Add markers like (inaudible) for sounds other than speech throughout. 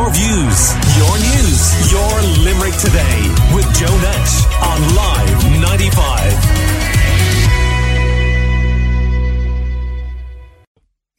Your views, your news, your Limerick today with Joe Nash on Live 95.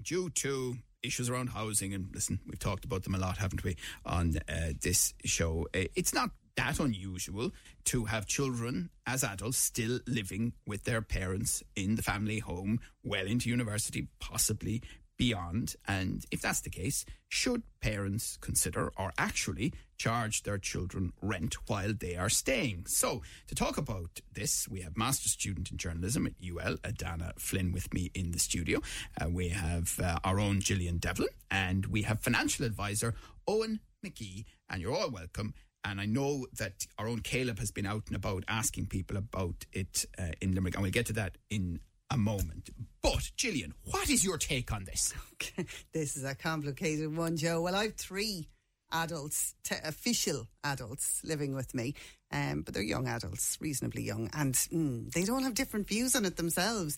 Due to issues around housing, and listen, we've talked about them a lot, haven't we, on uh, this show? Uh, it's not that unusual to have children as adults still living with their parents in the family home well into university, possibly beyond. And if that's the case, should parents consider or actually charge their children rent while they are staying? So, to talk about this, we have master student in journalism at UL, Edana Flynn, with me in the studio. Uh, we have uh, our own Gillian Devlin, and we have financial advisor Eoin McGee, and you're all welcome. And I know that our own Caleb has been out and about asking people about it uh, in Limerick, and we'll get to that in a moment. But, Gillian, what is your take on this? this is a complicated one, Joe. Well, I have three adults, t- official adults, living with me, um, but they're young adults, reasonably young, and mm, they don't have different views on it themselves.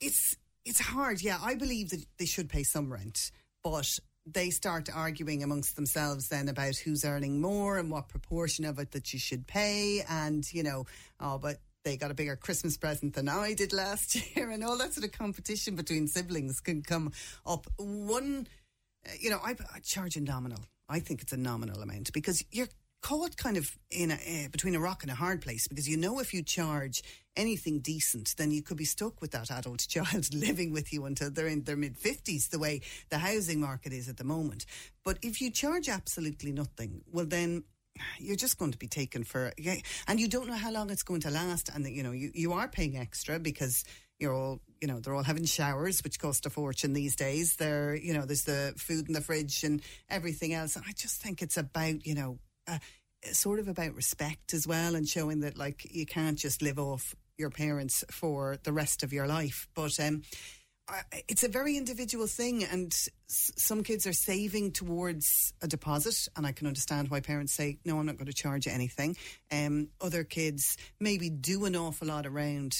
It's it's hard. Yeah, I believe that they should pay some rent, but they start arguing amongst themselves then about who's earning more and what proportion of it that you should pay, and you know, oh, but they got a bigger Christmas present than I did last (laughs) year, and all that sort of competition between siblings can come up. One, uh, you know, I, I charge a nominal. I think it's a nominal amount because you're caught kind of in a, uh, between a rock and a hard place because you know if you charge anything decent, then you could be stuck with that adult (laughs) child living with you until they're in their mid fifties, the way the housing market is at the moment. But if you charge absolutely nothing, well then you're just going to be taken for and you don't know how long it's going to last. And you know you, you are paying extra because you're all you know they're all having showers which cost a fortune these days. They're you know there's the food in the fridge and everything else. And i just think it's about you know uh, sort of about respect as well and showing that like you can't just live off your parents for the rest of your life. But um it's a very individual thing, and some kids are saving towards a deposit, and I can understand why parents say, "No, I'm not going to charge you anything." Um, other kids maybe do an awful lot around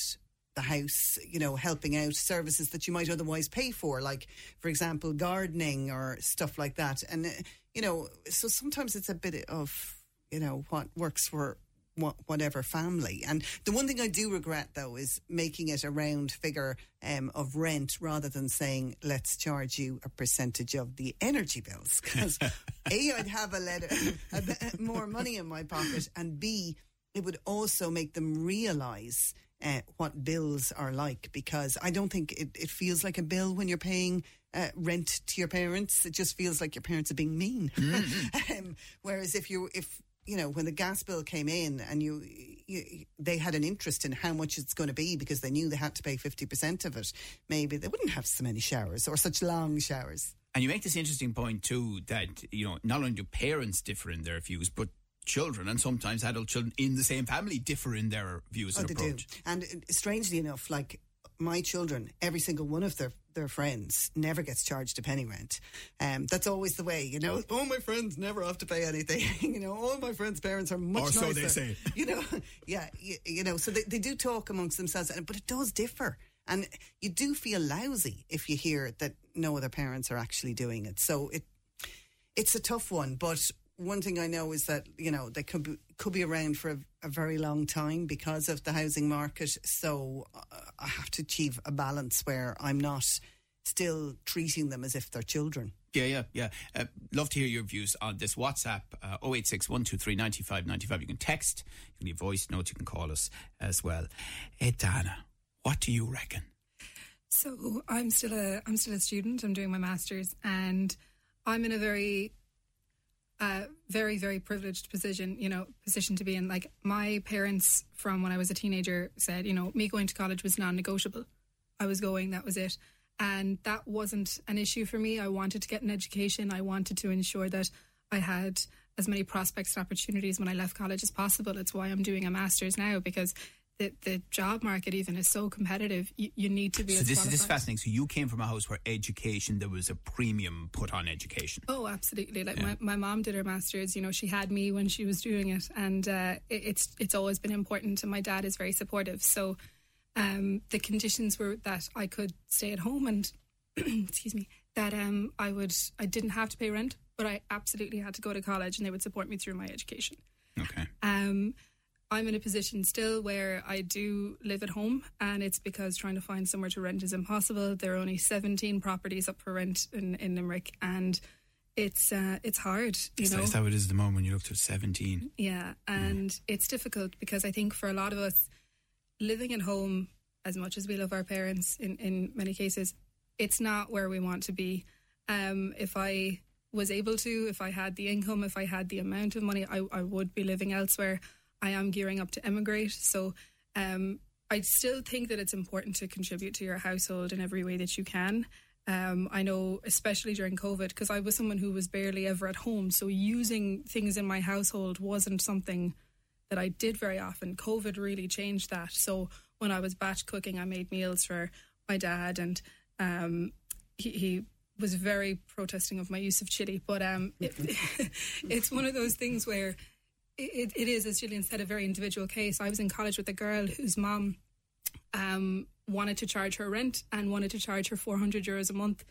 the house, you know, helping out services that you might otherwise pay for, like, for example, gardening or stuff like that. And, uh, you know, so sometimes it's a bit of, you know, what works for whatever family. And the one thing I do regret though is making it a round figure um, of rent rather than saying let's charge you a percentage of the energy bills (laughs) because a I'd have a letter a bit more money in my pocket and b it would also make them realise. Uh, what bills are like because I don't think it, it feels like a bill when you're paying uh, rent to your parents. It just feels like your parents are being mean. Mm-hmm. (laughs) um, whereas if you if you know, when the gas bill came in and you, you, they had an interest in how much it's going to be because they knew they had to pay 50% of it, maybe they wouldn't have so many showers or such long showers. And you make this interesting point too that, you know, not only do parents differ in their views, but children and sometimes adult children in the same family differ in their views oh, and approach. Do. And uh, strangely enough, like my children, every single one of their their friends never gets charged a penny rent. Um, that's always the way, you know. All my friends never have to pay anything. (laughs) you know, all my friends' parents are much or nicer. so they say. You know, (laughs) yeah, you, you know. So they, they do talk amongst themselves, but it does differ. And you do feel lousy if you hear that no other parents are actually doing it. So it it's a tough one, but one thing I know is that you know they could be, could be around for a, a very long time because of the housing market. So uh, I have to achieve a balance where I'm not still treating them as if they're children. Yeah, yeah, yeah. Uh, love to hear your views on this. WhatsApp uh, 086 123 95 95. You can text, you can leave voice notes, you can call us as well. Hey, Dana, what do you reckon? So I'm still a I'm still a student. I'm doing my masters, and I'm in a very very very privileged position you know position to be in. Like my parents from when i was a teenager said you know me going to college was non-negotiable. I was going that was it. And that wasn't an issue for me. I wanted to get an education. I wanted to ensure that i had as many prospects and opportunities when i left college as possible. It's why i'm doing a master's now because the, the job market even is so competitive. You, you need to be. So this, this is fascinating. So you came from a house where education there was a premium put on education. Oh, absolutely. Like yeah. my, my mom did her masters. You know, she had me when she was doing it, and uh, it, it's it's always been important. And my dad is very supportive. So um, the conditions were that I could stay at home and (clears throat) excuse me that um, I would I didn't have to pay rent but I absolutely had to go to college, and they would support me through my education. Okay. Um, I'm in a position still where I do live at home, and it's because trying to find somewhere to rent is impossible. There are only 17 properties up for rent in, in Limerick, and it's uh, it's hard. You Is know, that, is that what it is at the moment when you look to 17? yeah, and it's difficult because I think for a lot of us, living at home, as much as we love our parents in, in many cases, it's not where we want to be. Um, if I was able to, if I had the income, if I had the amount of money, I, I would be living elsewhere. I am gearing up to emigrate. So um, I still think that it's important to contribute to your household in every way that you can. Um, I know, especially during COVID, because I was someone who was barely ever at home. So using things in my household wasn't something that I did very often. COVID really changed that. So when I was batch cooking, I made meals for my dad, and um, he, he was very protesting of my use of chili. But um, it, (laughs) it's one of those things where it, it is, as Gillian said, a very individual case. I was in college with a girl whose mom um, wanted to charge her rent and wanted to charge her 400 euros a month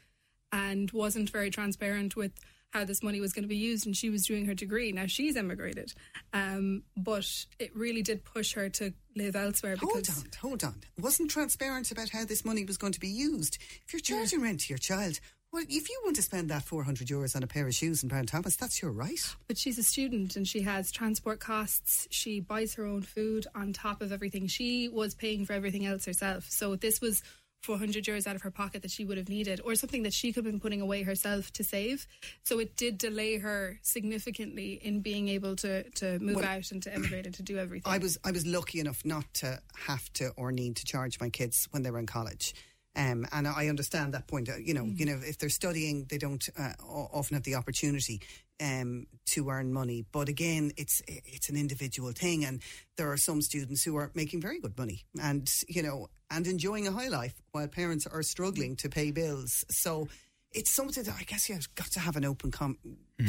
and wasn't very transparent with how this money was going to be used and she was doing her degree now she's emigrated um, but it really did push her to live elsewhere because Hold on, hold on. Wasn't transparent about how this money was going to be used. If you're charging rent to your child, well, if you want to spend that 400 euros on a pair of shoes in Brown Thomas, that's your right. but she's a student and she has transport costs. She buys her own food on top of everything. She was paying for everything else herself. So this was 400 euros out of her pocket that she would have needed or something that she could have been putting away herself to save. So it did delay her significantly in being able to to move Well, out and to emigrate and to do everything. I was I was lucky enough not to have to or need to charge my kids when they were in college. Um, and I understand that point. Uh, You know, you know, if they're studying, they don't uh, often have the opportunity um, to earn money. But again, it's it's an individual thing, and there are some students who are making very good money, and you know, and enjoying a high life while parents are struggling to pay bills. So it's something that I guess you've got to have an open com-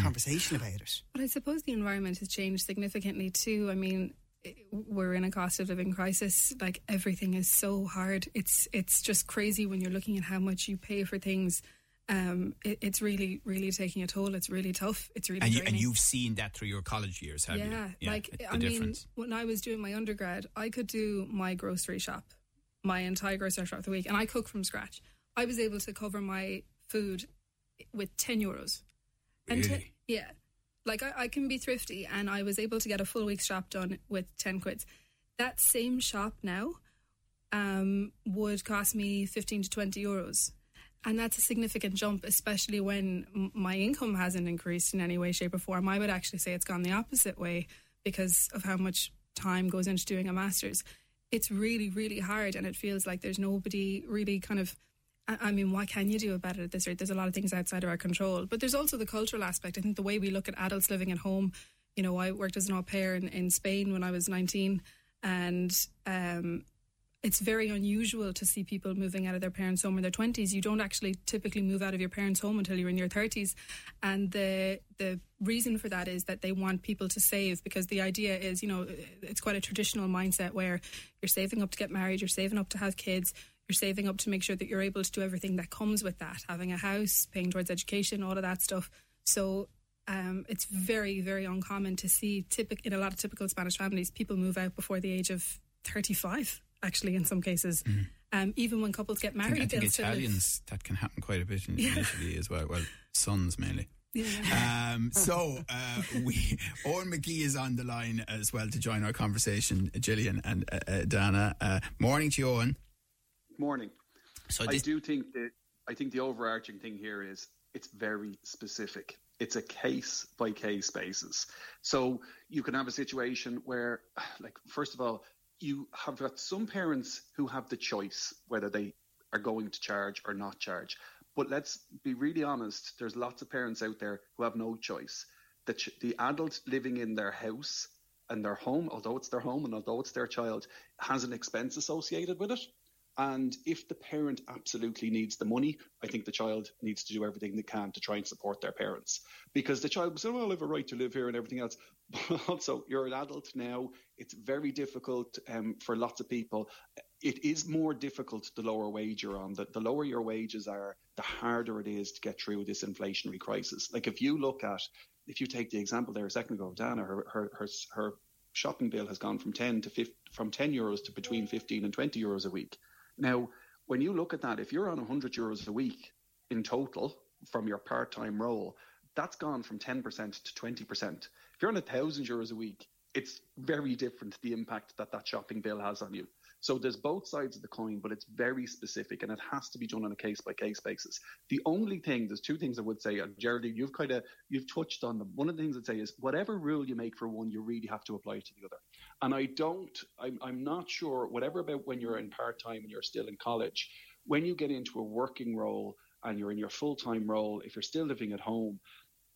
conversation about it. But I suppose the environment has changed significantly too. I mean, we're in a cost of living crisis. Like everything is so hard. It's it's just crazy when you're looking at how much you pay for things. Um, it, it's really, really taking a toll. It's really tough. It's really And, you, and you've seen that through your college years, have yeah, you? Yeah, like I difference. mean, when I was doing my undergrad, I could do my grocery shop, my entire grocery shop of the week, and I cook from scratch. I was able to cover my food with ten euros. And te- Really? yeah, like I, I can be thrifty, and I was able to get a full week's shop done with ten quids. That same shop now um, would cost me fifteen to twenty euros. And that's a significant jump, especially when my income hasn't increased in any way, shape, or form. I would actually say it's gone the opposite way because of how much time goes into doing a master's. It's really, really hard, and it feels like there's nobody really kind of. I mean, what can you do about it at this rate? There's a lot of things outside of our control, but there's also the cultural aspect. I think the way we look at adults living at home. You know, I worked as an au pair in, in Spain when I was 19, and um, it's very unusual to see people moving out of their parents' home in their twenties. You don't actually typically move out of your parents' home until you're in your thirties, and the the reason for that is that they want people to save because the idea is, you know, it's quite a traditional mindset where you're saving up to get married, you're saving up to have kids. You're saving up to make sure that you're able to do everything that comes with that, having a house, paying towards education, all of that stuff. So um, it's very, very uncommon to see typic- in a lot of typical Spanish families, people move out before the age of 35, actually, in some cases. Um, even when couples get Mm-hmm. I married, think, I think Italians, that can happen quite a bit in, in Italy as well. Well, sons mainly. Yeah. Um, so uh, we Eoin McGee is on the line as well to join our conversation. Gillian and uh, uh, Dana. Uh, morning to you, Eoin. Morning. So I do think that I think the overarching thing here is it's very specific. It's a case by case basis. So you can have a situation where, (sighs) like, first of all, you have got some parents who have the choice whether they are going to charge or not charge. But let's be really honest. There's lots of parents out there who have no choice. The ch- the adult living in their house and their home, although it's their home and although it's their child, has an expense associated with it. And if the parent absolutely needs the money, I think the child needs to do everything they can to try and support their parents. Because the child will say, well, I have a right to live here and everything else. (laughs) But also, you're an adult now. It's very difficult um, for lots of people. It is more difficult the lower wage you're on. The, the lower your wages are, the harder it is to get through this inflationary crisis. Like if you look at, if you take the example there a second ago, Dana, her, her, her, her shopping bill has gone from 10 to 50, from 10 euros to between 15 and 20 euros a week. Now, when you look at that, if you're on 100 euros a week in total from your part-time role, that's gone from 10% to 20%. If you're on 1,000 euros a week, it's very different the impact that that shopping bill has on you. So there's both sides of the coin, but it's very specific and it has to be done on a case by case basis. The only thing, there's two things I would say, and Geraldine, you've kind of you've touched on them. One of the things I'd say is whatever rule you make for one, you really have to apply it to the other. And I don't, I'm, I'm not sure, whatever about when you're in part time and you're still in college, when you get into a working role and you're in your full time role, if you're still living at home,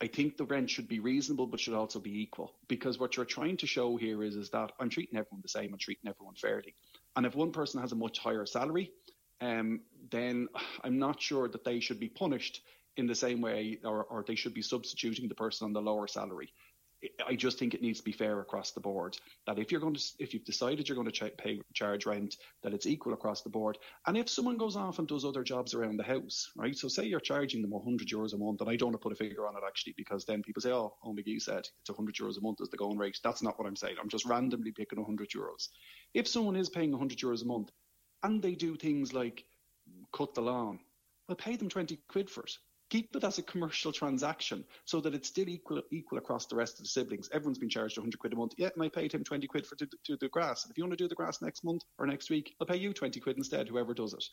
I think the rent should be reasonable, but should also be equal. Because what you're trying to show here is, is that I'm treating everyone the same, I'm treating everyone fairly. And if one person has a much higher salary, um, then I'm not sure that they should be punished in the same way, or, or they should be substituting the person on the lower salary. I just think it needs to be fair across the board. That if you're going to, if you've decided you're going to ch- pay charge rent, that it's equal across the board. And if someone goes off and does other jobs around the house, right? So say you're charging them 100 euros a month, and I don't want to put a figure on it actually, because then people say, "Oh, oh McGee said it's 100 euros a month as the going rate." That's not what I'm saying. I'm just randomly picking 100 euros. If someone is paying 100 euros a month, and they do things like cut the lawn, well, pay them 20 quid for it keep it as a commercial transaction so that it's still equal equal across the rest of the siblings. Everyone's been charged 100 quid a month. Yeah, and I paid him 20 quid for to, to the grass. And if you want to do the grass next month or next week, I'll pay you 20 quid instead, whoever does it.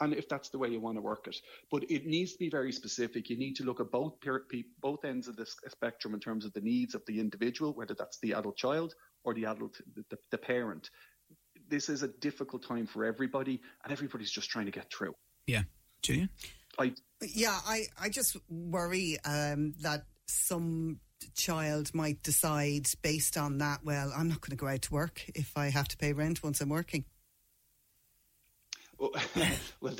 And if that's the way you want to work it, but it needs to be very specific. You need to look at both both ends of the spectrum in terms of the needs of the individual, whether that's the adult child or the adult the, the parent. This is a difficult time for everybody, and everybody's just trying to get through. Yeah, Julian. I yeah, I, I just worry um, that some child might decide based on that, well, I'm not going to go out to work if I have to pay rent once I'm working. Well, (laughs) well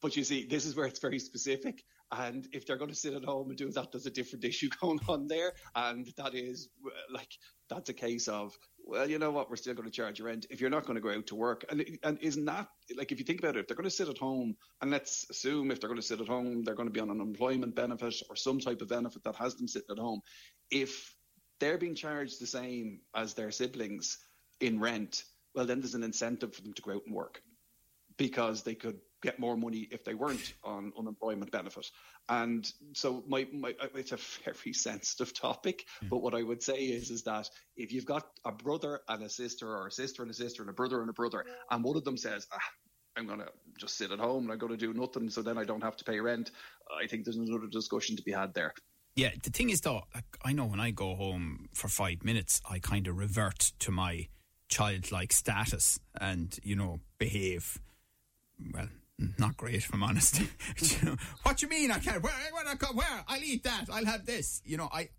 but you see, this is where it's very specific. And if they're going to sit at home and do that, there's a different (laughs) issue going on there. And that is like, that's a case of well, you know what, we're still going to charge your rent if you're not going to go out to work. And and isn't that like if you think about it, if they're going to sit at home, and let's assume if they're going to sit at home, they're going to be on an employment benefit or some type of benefit that has them sitting at home. If they're being charged the same as their siblings in rent, well, then there's an incentive for them to go out and work because they could get more money if they weren't on unemployment benefit. And so my, my it's a very (laughs) sensitive topic, mm. but what I would say is is that if you've got a brother and a sister or a sister and a sister and a brother and a brother and one of them says, ah, I'm going to just sit at home and I'm going to do nothing so then I don't have to pay rent, I think there's another discussion to be had there. Yeah, the thing is though, I know when I go home for 5 minutes, I kind of revert to my childlike status and, you know, behave well, not great, if I'm honest. (laughs) what you mean? I can't. Where? Where? I where? I'll eat that. I'll have this. You know, I.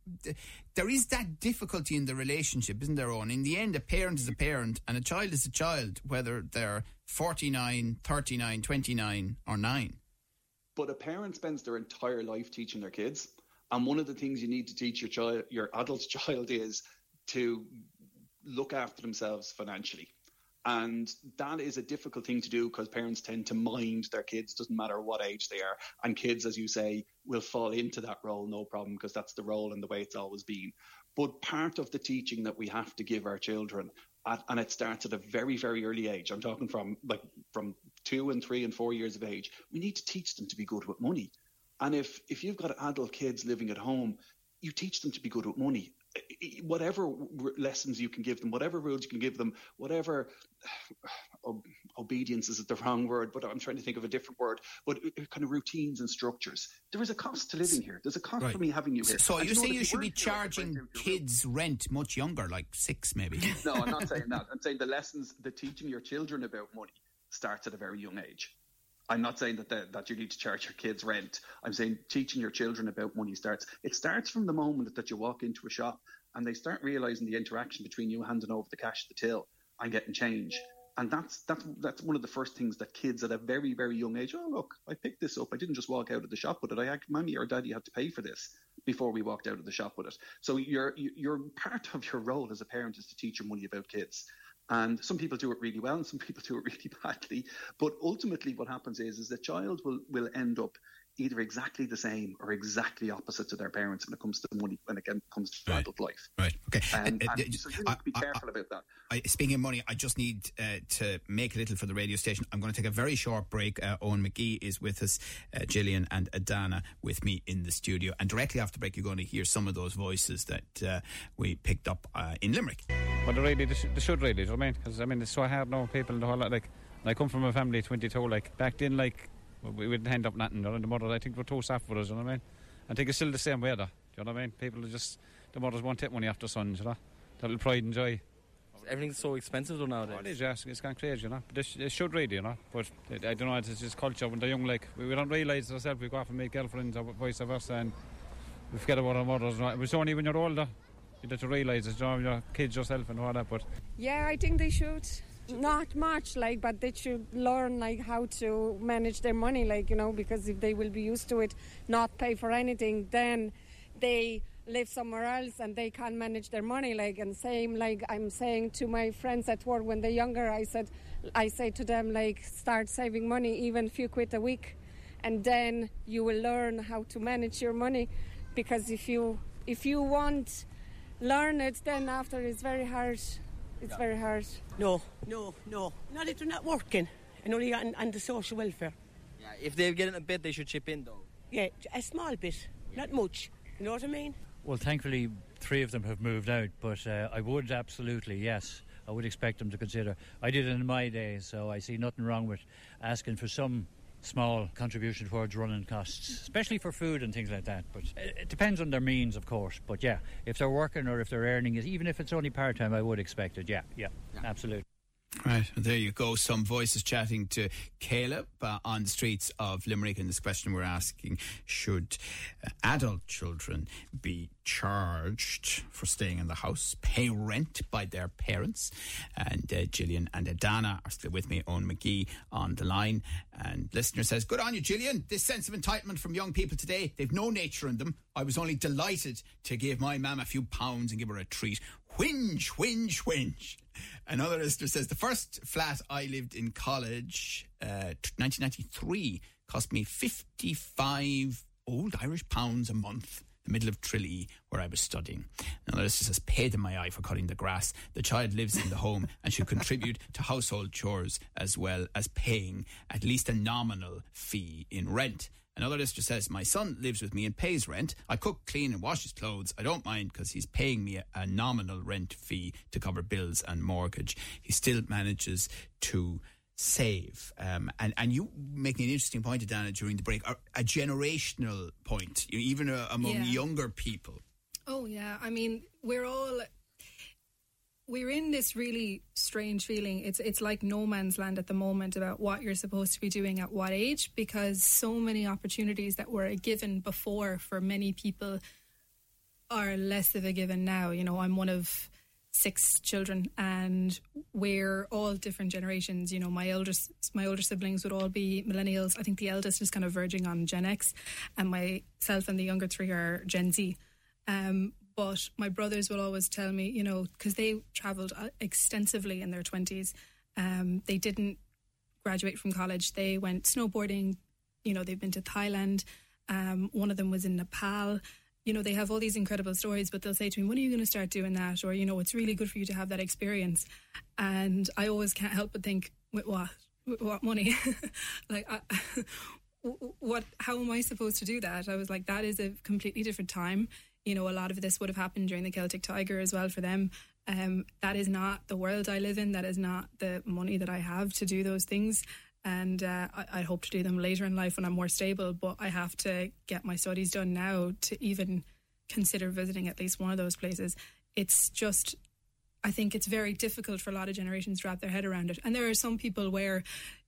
there is that difficulty in the relationship, isn't there? On in the end, a parent is a parent, and a child is a child, whether they're 49, 39, 29, or nine. But a parent spends their entire life teaching their kids, and one of the things you need to teach your child, your adult (laughs) child, is to look after themselves financially and that is a difficult thing to do because parents tend to mind their kids, doesn't matter what age they are. And kids, as you say, will fall into that role, no problem, because that's the role and the way it's always been. But part of the teaching that we have to give our children, at, and it starts at a very, very early age. I'm talking from like from two and three and four years of age. We need to teach them to be good with money. And if if you've got adult kids living at home, you teach them to be good with money whatever lessons you can give them, whatever rules you can give them, whatever (sighs) obedience is the wrong word, but I'm trying to think of a different word, but uh, kind of routines and structures. There is a cost to living here. There's a cost right. for me having you here. So you say you should be charging kids rent much younger, like six maybe? (laughs) no, I'm not (laughs) saying that. I'm saying the lessons, the teaching your children about money starts at a very young age. I'm not saying that the, that you need to charge your kids rent. I'm saying teaching your children about money starts. It starts from the moment that you walk into a shop and they start realizing the interaction between you handing over the cash to the till and getting change. And that's that's that's one of the first things that kids at a very very young age. Oh look, I picked this up. I didn't just walk out of the shop with it. I had mommy or daddy had to pay for this before we walked out of the shop with it. So you're you're part of your role as a parent is to teach your money about kids. And some people do it really well, and some people do it (laughs) really badly. But ultimately, what happens is is the child will will end up either exactly the same or exactly opposite to their parents when it comes to money, when it comes to Right. adult life. Right. Okay. Um, Uh, uh, and so you need to be I- I- careful about that. I, speaking of money, I just need uh, to make a little for the radio station. I'm going to take a very short break. Uh, Eoin McGee is with us, uh, Gillian and Edana with me in the studio. And directly after break, you're going to hear some of those voices that uh, we picked up uh, in Limerick. But really, they, sh- they should really, do you know what I mean? Because, I mean, it's so hard now, people and the whole lot. Like, and I come from a family of 22, like, back then, like, we we didn't hand up nothing, you know, and the mother, I think, were too soft for us, you know what I mean? I think it's still the same way, though, do you know what I mean? People are just, the mothers won't take money off their sons, you know? That little pride and joy. Everything's so expensive though nowadays. Oh, it is, yes, it's gone crazy, you know? But they, sh- they should really, you know? But I I don't know, it's just culture when they're young, like, we, we don't realise ourselves, we go off and make girlfriends or vice versa, and we forget about our mothers. you know? It only when you're older, you get to realise it, you know, your kids yourself and all that, but Yeah, I think they should. Not much, like, but they should learn like how to manage their money, like you know, because if they will be used to it, not pay for anything, then they live somewhere else and they can't manage their money. Like, and same like I'm saying to my friends at work when they're younger, I said, I say to them like, start saving money, even few quid a week, and then you will learn how to manage your money, because if you if you want learn it, then after it's very hard. It's very hard. No, no, no. Not if they're not working and only on, on the social welfare. Yeah, if they get in a bit, they should chip in though. Yeah, a small bit, not much. You know what I mean? Well, thankfully, three of them have moved out, but uh, I would absolutely, yes, I would expect them to consider. I did it in my day, so I see nothing wrong with asking for some small contribution towards running costs, especially for food and things like that. But it, depends on their means, of course. But yeah, if they're working or if they're earning it, even if it's only part time, I would expect it. Yeah, yeah, absolutely. Right, well, there you go. Some voices chatting to Caleb uh, on the streets of Limerick. And this question we're asking should uh, adult children be charged for staying in the house, pay rent by their parents? And uh, Gillian and Edana are still with me, Eoin McGee on the line. And listener says, Good on you, Gillian. This sense of entitlement from young people today, they've no nature in them. I was only delighted to give my mam a few pounds and give her a treat. Whinge, whinge, whinge. Another listener says the first flat I lived in college, uh, 1993, cost me 55 old Irish pounds a month. The middle of Tralee, where I was studying. Another listener says, paid in my eye for cutting the grass. The child lives in the home and should contribute to household chores as well as paying at least a nominal fee in rent. Another listener says, My son lives with me and pays rent. I cook, clean, and wash his clothes. I don't mind because he's paying me a, a nominal rent fee to cover bills and mortgage. He still manages to save. Um, and, and you making an interesting point, Dana, during the break, a, a generational point, even uh, among Yeah. younger people. Oh yeah, I mean we're all we're in this really strange feeling. It's it's like no man's land at the moment about what you're supposed to be doing at what age because so many opportunities that were a given before for many people are less of a given now. You know, I'm one of six children and we're all different generations you know my older my older siblings would all be millennials i think the eldest is kind of verging on gen x and myself and the younger three are gen z um, but my brothers will always tell me you know because they traveled uh, extensively in their 20s um, they didn't graduate from college they went snowboarding you know they've been to thailand um, one of them was in nepal you know, they have all these incredible stories, but they'll say to me, when are you going to start doing that? Or, you know, it's really good for you to have that experience. And I always can't help but think, with what? What money? (laughs) like, I, (laughs) what, how am I supposed to do that? I was like, that is a completely different time. You know, a lot of this would have happened during the Celtic Tiger as well for them. Um, that is not the world I live in. That is not the money that I have to do those things and uh, I, I hope to do them later in life when I'm more stable. But I have to get my studies done now to even consider visiting at least one of those places. It's just, I think it's very difficult for a lot of generations to wrap their head around it. And there are some people where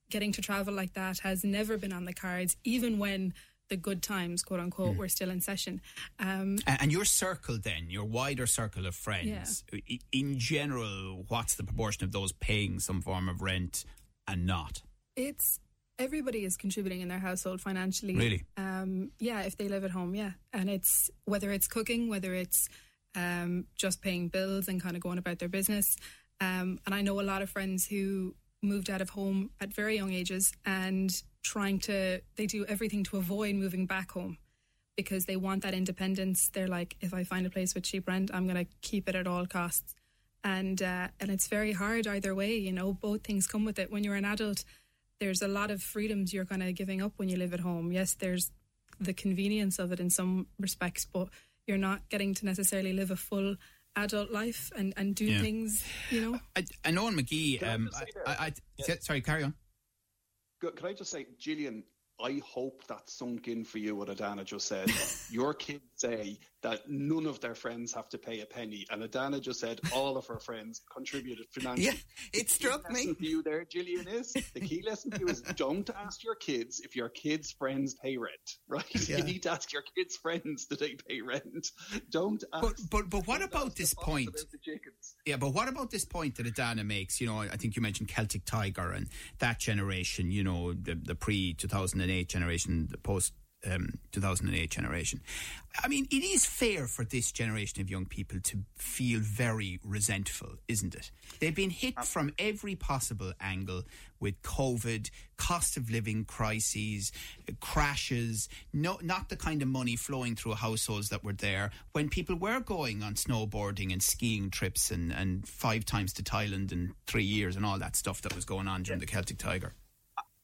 getting to travel like that has never been on the cards, even when the good times, quote unquote, Hmm. were still in session. Um, And, and your circle, then, your wider circle of friends, i- in general, what's the proportion of those paying some form of rent and not? It's everybody is contributing in their household financially. Really? Um, yeah, if they live at home, yeah. And it's whether it's cooking, whether it's um, just paying bills and kind of going about their business. Um, and I know a lot of friends who moved out of home at very young ages and trying to, they do everything to avoid moving back home because they want that independence. They're like, if I find a place with cheap rent, I'm going to keep it at all costs. And uh, and it's very hard either way. You know, both things come with it. When you're an adult, there's a lot of freedoms you're kind of giving up when you live at home. Yes, there's the convenience of it in some respects, but you're not getting to necessarily live a full adult life and, and do Yeah. things, you know. I, I know on McGee, Can I um, I, I, I- sorry, carry on. Can I just say, Gillian, I hope that sunk in for you what Edana just said. (laughs) Your kids say that none of their friends have to pay a penny, and Edana just said all of her friends contributed financially. Yeah, it struck the key lesson me. for you there, Gillian, is the key lesson for you is don't (laughs) ask your kids if your kids' friends pay rent, right? (laughs) Yeah. You need to ask your kids' friends do they pay rent. Don't ask. But, but, but what about this point? about. Yeah, but what about this point that Edana makes? You know, I think you mentioned Celtic Tiger and that generation, you know, the, the pre 2008 generation, the post um, 2008 generation. I mean, it is fair for this generation of young people to feel very resentful, isn't it? They've been hit from every possible angle with COVID, cost of living crises, crashes, no, not the kind of money flowing through households that were there when people were going on snowboarding and skiing trips and, and five times to Thailand in three years and all that stuff that was going on during the Celtic Tiger.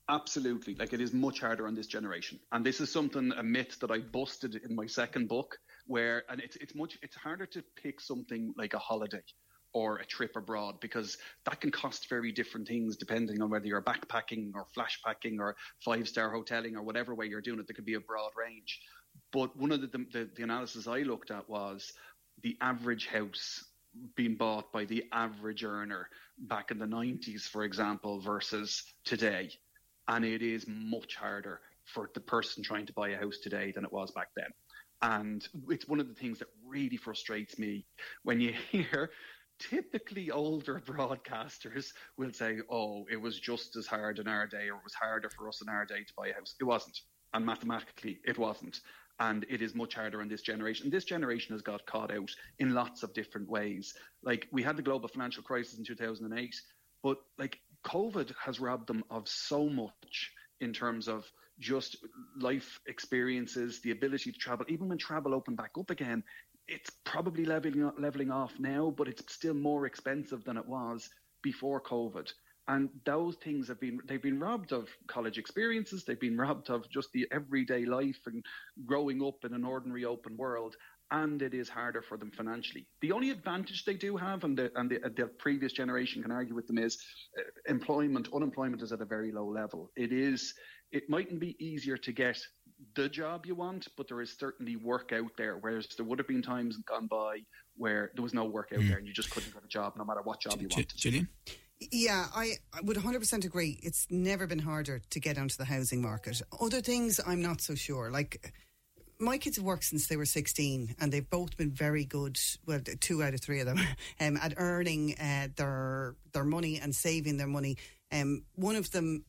Absolutely. Like it is much harder on this generation. And this is something, a myth that I busted in my second book, where, and it's, it's much, it's harder to pick something like a holiday or a trip abroad because that can cost very different things depending on whether you're backpacking or flash packing or five star hoteling or whatever way you're doing it. There could be a broad range. But one of the, the, the analysis I looked at was the average house being bought by the average earner back in the 90s, for example, versus today. And it is much harder for the person trying to buy a house today than it was back then. And it's one of the things that really frustrates me when you (laughs) hear typically older broadcasters will say, oh, it was just as hard in our day, or it was harder for us in our day to buy a house. It wasn't. And mathematically, it wasn't. And it is much harder in this generation. This generation has got caught out in lots of different ways. Like we had the global financial crisis in 2008, but like COVID has robbed them of so much in terms of just life experiences, the ability to travel. Even when travel opened back up again, it's probably leveling leveling off now, but it's still more expensive than it was before COVID. And those things have been they've been robbed of college experiences, they've been robbed of just the everyday life and growing up in an ordinary open world. And it is harder for them financially. The only advantage they do have, and the and the, the previous generation can argue with them, is uh, employment. Unemployment is at a very low level. It is. It mightn't be easier to get the job you want, but there is certainly work out there. Whereas there would have been times gone by where there was no work out there, and you just couldn't get a job, no matter what job you wanted. Gillian? Yeah, I, I would 100% agree. It's never been harder to get onto the housing market. Other things, I'm not so sure. Like, my kids have worked since they were 16 and they've both been very good well two out of three of them (laughs) um, at earning uh, their their money and saving their money. Um, one of them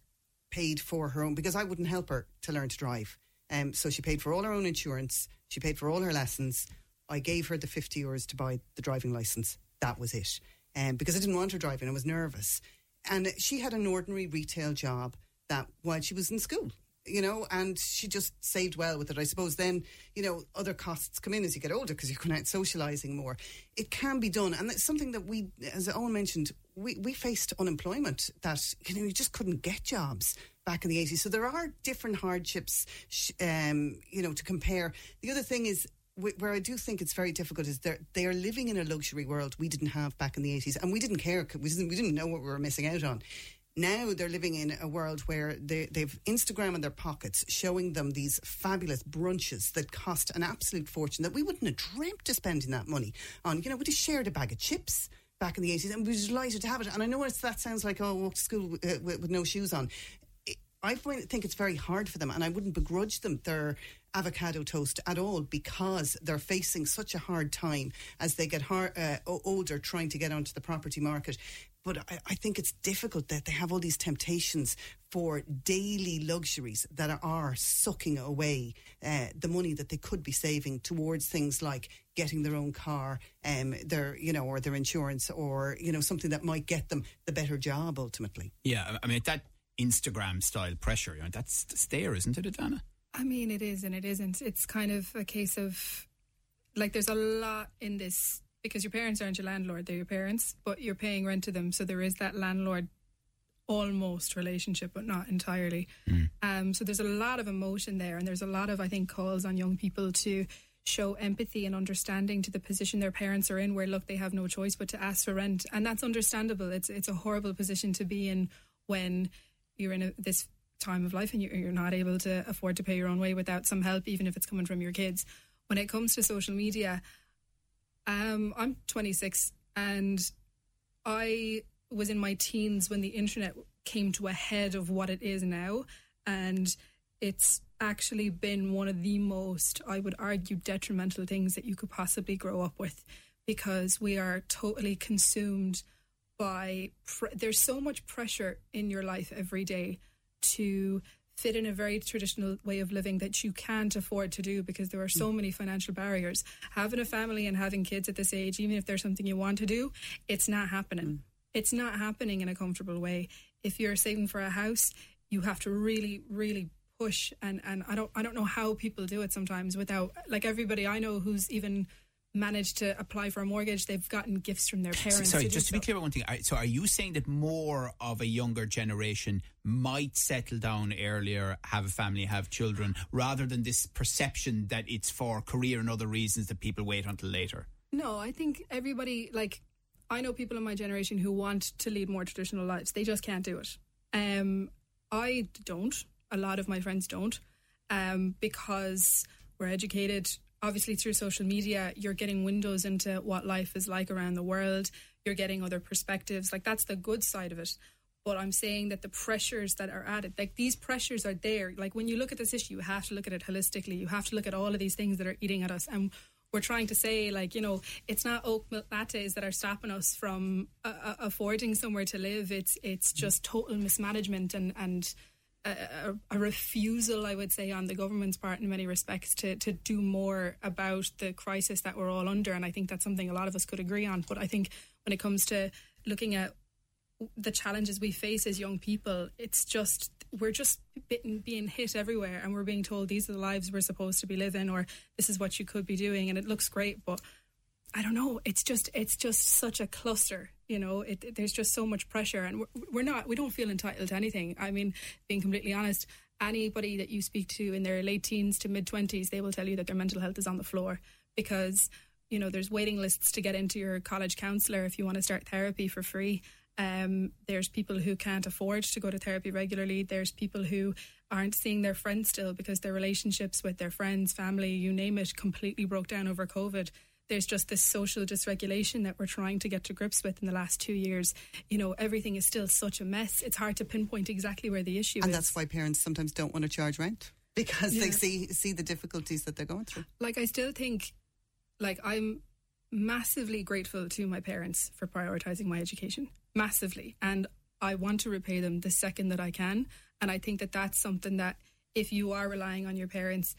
paid for her own because I wouldn't help her to learn to drive. Um, so she paid for all her own insurance she paid for all her lessons. I gave her the 50 euros to buy the driving license. That was it. Um, because I didn't want her driving I was nervous. And she had an ordinary retail job that while she was in school you know, and she just saved well with it. I suppose then, you know, other costs come in as you get older because you're going out socialising more. It can be done. And it's something that we, as Eoin mentioned, we, we faced unemployment that, you know, you just couldn't get jobs back in the 80s. So there are different hardships, um, you know, to compare. The other thing is, where I do think it's very difficult is they're, they are living in a luxury world we didn't have back in the 80s. And we didn't care. We didn't, we didn't know what we were missing out on now they're living in a world where they, they've Instagram in their pockets showing them these fabulous brunches that cost an absolute fortune that we wouldn't have dreamt of spending that money on. You know, we just shared a bag of chips back in the 80s and we were delighted to have it. And I know it's, that sounds like, oh, walk to school uh, with, with no shoes on. I find, think it's very hard for them, and I wouldn't begrudge them their avocado toast at all because they're facing such a hard time as they get har uh, older trying to get onto the property market. But I, I think it's difficult that they have all these temptations for daily luxuries that are sucking away uh, the money that they could be saving towards things like getting their own car, um, their you know, or their insurance, or you know, something that might get them the better job ultimately. Yeah, I mean that Instagram style pressure, you know, that's, there, isn't it, Edana? I mean, it is and it isn't. It's kind of a case of like there's a lot in this because your parents aren't your landlord; they're your parents, but you're paying rent to them, so there is that landlord almost relationship, but not entirely. Um, so there's a lot of emotion there, and there's a lot of I think calls on young people to show empathy and understanding to the position their parents are in, where look they have no choice but to ask for rent, and that's understandable. It's it's a horrible position to be in when you're in a, this time of life and you're, not able to afford to pay your own way without some help, even if it's coming from your kids. When it comes to social media, um, I'm 26 and I was in my teens when the internet came to a head of what it is now. And it's actually been one of the most, I would argue, detrimental things that you could possibly grow up with because we are totally consumed by pr- there's so much pressure in your life every day to fit in a very traditional way of living that you can't afford to do because there are so mm. many financial barriers. Having a family and having kids at this age, even if there's something you want to do, it's not happening. Mm. It's not happening in a comfortable way. If you're saving for a house, you have to really, really push and, and I don't I don't know how people do it sometimes without like everybody I know who's even managed to apply for a mortgage, they've gotten gifts from their parents. Sorry, just to be so. clear about one thing. So, are you saying that more of a younger generation might settle down earlier, have a family, have children, rather than this perception that it's for career and other reasons that people wait until later? No, I think everybody like I know people in my generation who want to lead more traditional lives. They just can't do it. Um, I don't. A lot of my friends don't, um, because we're educated. Obviously, through social media, you're getting windows into what life is like around the world. You're getting other perspectives. Like that's the good side of it. But I'm saying that the pressures that are added, like these pressures are there. Like when you look at this issue, you have to look at it holistically. You have to look at all of these things that are eating at us. And we're trying to say, like, you know, it's not oat milk lattes that are stopping us from uh, uh, affording somewhere to live. It's it's just total mismanagement and and a, a, refusal, I would say, on the government's part in many respects to to do more about the crisis that we're all under. And I think that's something a lot of us could agree on. But I think when it comes to looking at the challenges we face as young people, it's just we're just bitten, being hit everywhere, and we're being told these are the lives we're supposed to be living, or this is what you could be doing, and it looks great, but I don't know. It's just it's just such a cluster, you know. It, it- there's just so much pressure, and we're, we're not we don't feel entitled to anything. I mean, being completely honest, anybody that you speak to in their late teens to mid twenties, they will tell you that their mental health is on the floor because you know there's waiting lists to get into your college counselor if you want to start therapy for free. Um, there's people who can't afford to go to therapy regularly. There's people who aren't seeing their friends still because their relationships with their friends, family, you name it, completely broke down over COVID. There's just this social dysregulation that we're trying to get to grips with in the last two years. You know, everything is still such a mess. It's hard to pinpoint exactly where the issue and is. that's why parents sometimes don't want to charge rent because they see see the difficulties that they're going through. like I still think like I'm massively grateful to my parents for prioritizing my education massively and I want to repay them the second that I can and I think that that's something that if you are relying on your parents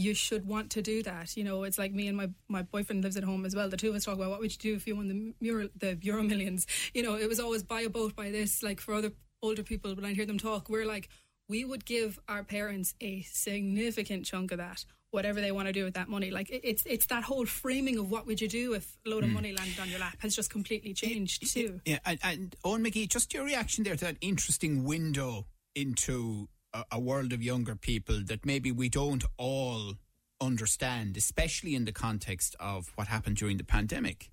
you should want to do that. You know it's like me and my my boyfriend lives at home as well. The two of us talk about what would you do if you won the Euro, the Euro millions? You know it was always buy a boat buy this like for other older people when I hear them talk we're like we would give our parents a significant chunk of that whatever they want to do with that money. Like it, it's it's that whole framing of what would you do if a load of hmm. money landed on your lap has just completely changed too. Yeah, and, and Eoin McGee, just your reaction there to that interesting window into a, a world of younger people that maybe we don't all understand, especially in the context of what happened during the pandemic.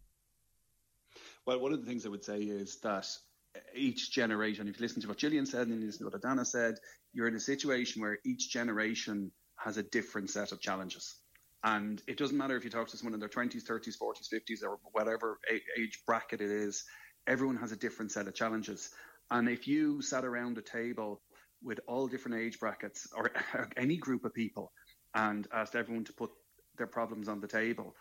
Well, one of the things I would say is that each generation, if you listen to what Gillian said and you listen to what Edana said, you're in a situation where each generation has a different set of challenges. And it doesn't matter if you talk to someone in their 20s, 30s, 40s, 50s, or whatever age bracket it is, everyone has a different set of challenges. And if you sat around a table with all different age brackets or (laughs) any group of people and asked everyone to put their problems on the table,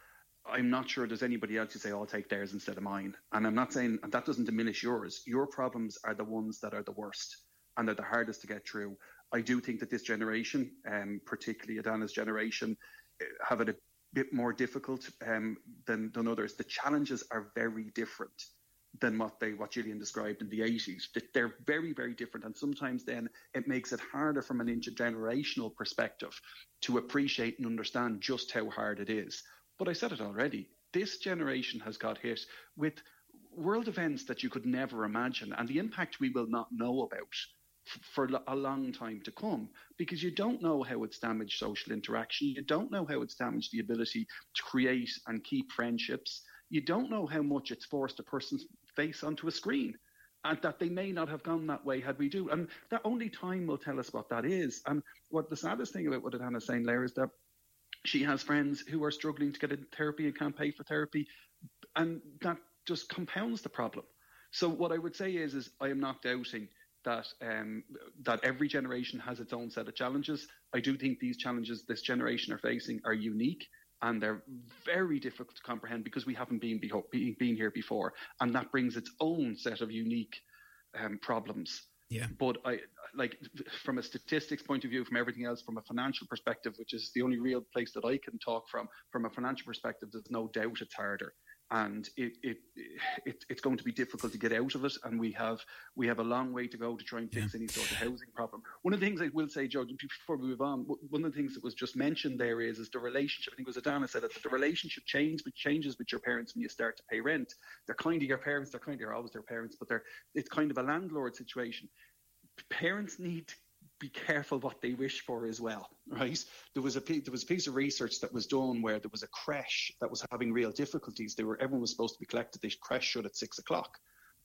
I'm not sure there's anybody else who say, oh, I'll take theirs instead of mine. And I'm not saying that doesn't diminish yours. Your problems are the ones that are the worst and they're the hardest to get through. I do think that this generation, um, particularly Edana's generation, have it a bit more difficult um, than, than others. The challenges are very different than what they what Gillian described in the 80s. They're very, very different, and sometimes then it makes it harder from an intergenerational perspective to appreciate and understand just how hard it is. But I said it already. This generation has got hit with world events that you could never imagine, and the impact we will not know about for a long time to come because you don't know how it's damaged social interaction. You don't know how it's damaged the ability to create and keep friendships. You don't know how much it's forced a person's face onto a screen and that they may not have gone that way had we do. And that only time will tell us what that is. And what the saddest thing about what Hannah's saying there is that she has friends who are struggling to get into therapy and can't pay for therapy. And that just compounds the problem. So what I would say is, is I am not doubting that um, that every generation has its own set of challenges. I do think these challenges this generation are facing are unique and they're very difficult to comprehend because we haven't been be- been here before, and that brings its own set of unique um, problems. Yeah. But I like from a statistics point of view, from everything else, from a financial perspective, which is the only real place that I can talk from. From a financial perspective, there's no doubt it's harder and it, it, it, it's going to be difficult to get out of it. And we have we have a long way to go to try and fix yeah. any sort of housing problem. One of the things I will say, Joe, before we move on, one of the things that was just mentioned there is is the relationship. I think it was Edana said that the relationship changes, which changes with your parents when you start to pay rent. They're kind of your parents. They're kind of always their parents, but they're it's kind of a landlord situation. Parents need be careful what they wish for as well, right? There was a there was a piece of research that was done where there was a creche that was having real difficulties. They were everyone was supposed to be collected. The creche shut at six o'clock,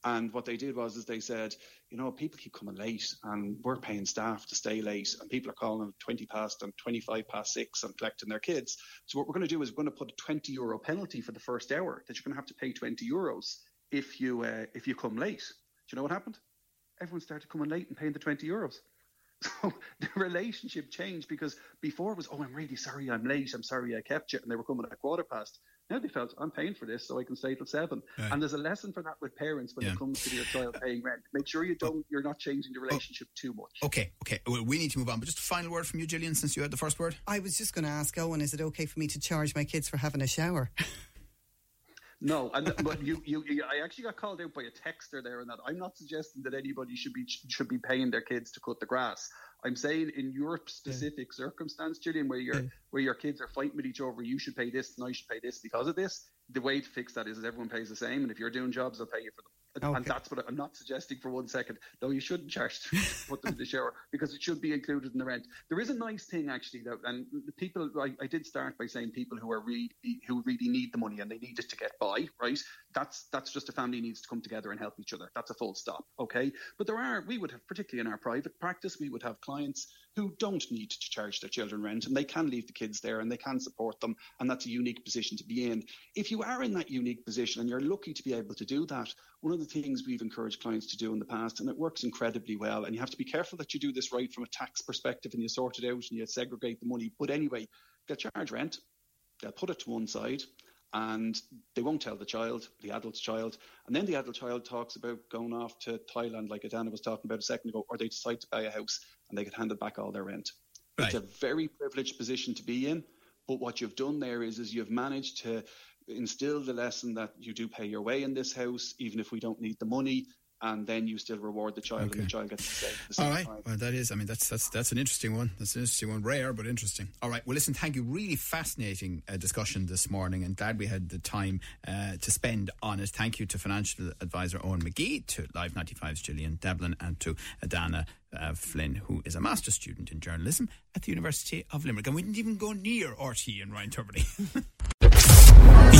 and what they did was is they said, you know, people keep coming late, and we're paying staff to stay late, and people are calling twenty past and twenty five past six and collecting their kids. So what we're going to do is we're going to put a twenty euro penalty for the first hour that you're going to have to pay twenty euros if you uh, if you come late. Do you know what happened? Everyone started coming late and paying the twenty euros. So (laughs) the relationship changed because before it was, oh, I'm really sorry I'm late. I'm sorry I kept you. And they were coming at a quarter past. Now they felt, I'm paying for this so I can stay till seven. Right. And there's a lesson for that with parents when yeah. it comes to your child paying rent. Make sure you don't, you're not changing the oh. relationship oh, too much. Okay, okay. Well, we need to move on. But just a final word from you, Gillian, since you had the first word. I was just going to ask Eoin, is it okay for me to charge my kids for having a shower? (laughs) No, and but you, you, you, I actually got called out by a texter there, and that I'm not suggesting that anybody should be should be paying their kids to cut the grass. I'm saying in your specific yeah. circumstance, Gillian, where your yeah. where your kids are fighting with each other, you should pay this and I should pay this because of this. The way to fix that is, is everyone pays the same, and if you're doing jobs, they'll pay you for them. Okay. And that's what I'm not suggesting for one second. Though you shouldn't charge to (laughs) put them in the shower because it should be included in the rent. There is a nice thing actually, though, and the people I, I did start by saying people who are really who really need the money and they need it to get by, right? That's that's just a family needs to come together and help each other. That's a full stop, okay? But there are we would have particularly in our private practice we would have clients who don't need to charge their children rent and they can leave the kids there and they can support them and that's a unique position to be in. If you are in that unique position and you're lucky to be able to do that, one of the things we've encouraged clients to do in the past and it works incredibly well and you have to be careful that you do this right from a tax perspective and you sort it out and you segregate the money. But anyway, they'll charge rent, they'll put it to one side and they won't tell the child, the adult child. And then the adult child talks about going off to Thailand, like Edana was talking about a second ago, or they decide to buy a house and they could hand it back all their rent. Right. It's a very privileged position to be in. But what you've done there is, is you've managed to instill the lesson that you do pay your way in this house, even if we don't need the money and then you still reward the child, okay. and the child gets to stay. All right. Time. Well, that is. I mean, that's that's that's an interesting one. That's an interesting one. Rare, but interesting. All right. Well, listen. Thank you. Really fascinating uh, discussion this morning, and glad we had the time uh, to spend on it. Thank you to financial advisor Eoin McGee, to Live 95's Gillian Devlin, and to Edana uh, Flynn, who is a master's student in journalism at the University of Limerick. And we didn't even go near RT in Ryan Tubridy. (laughs)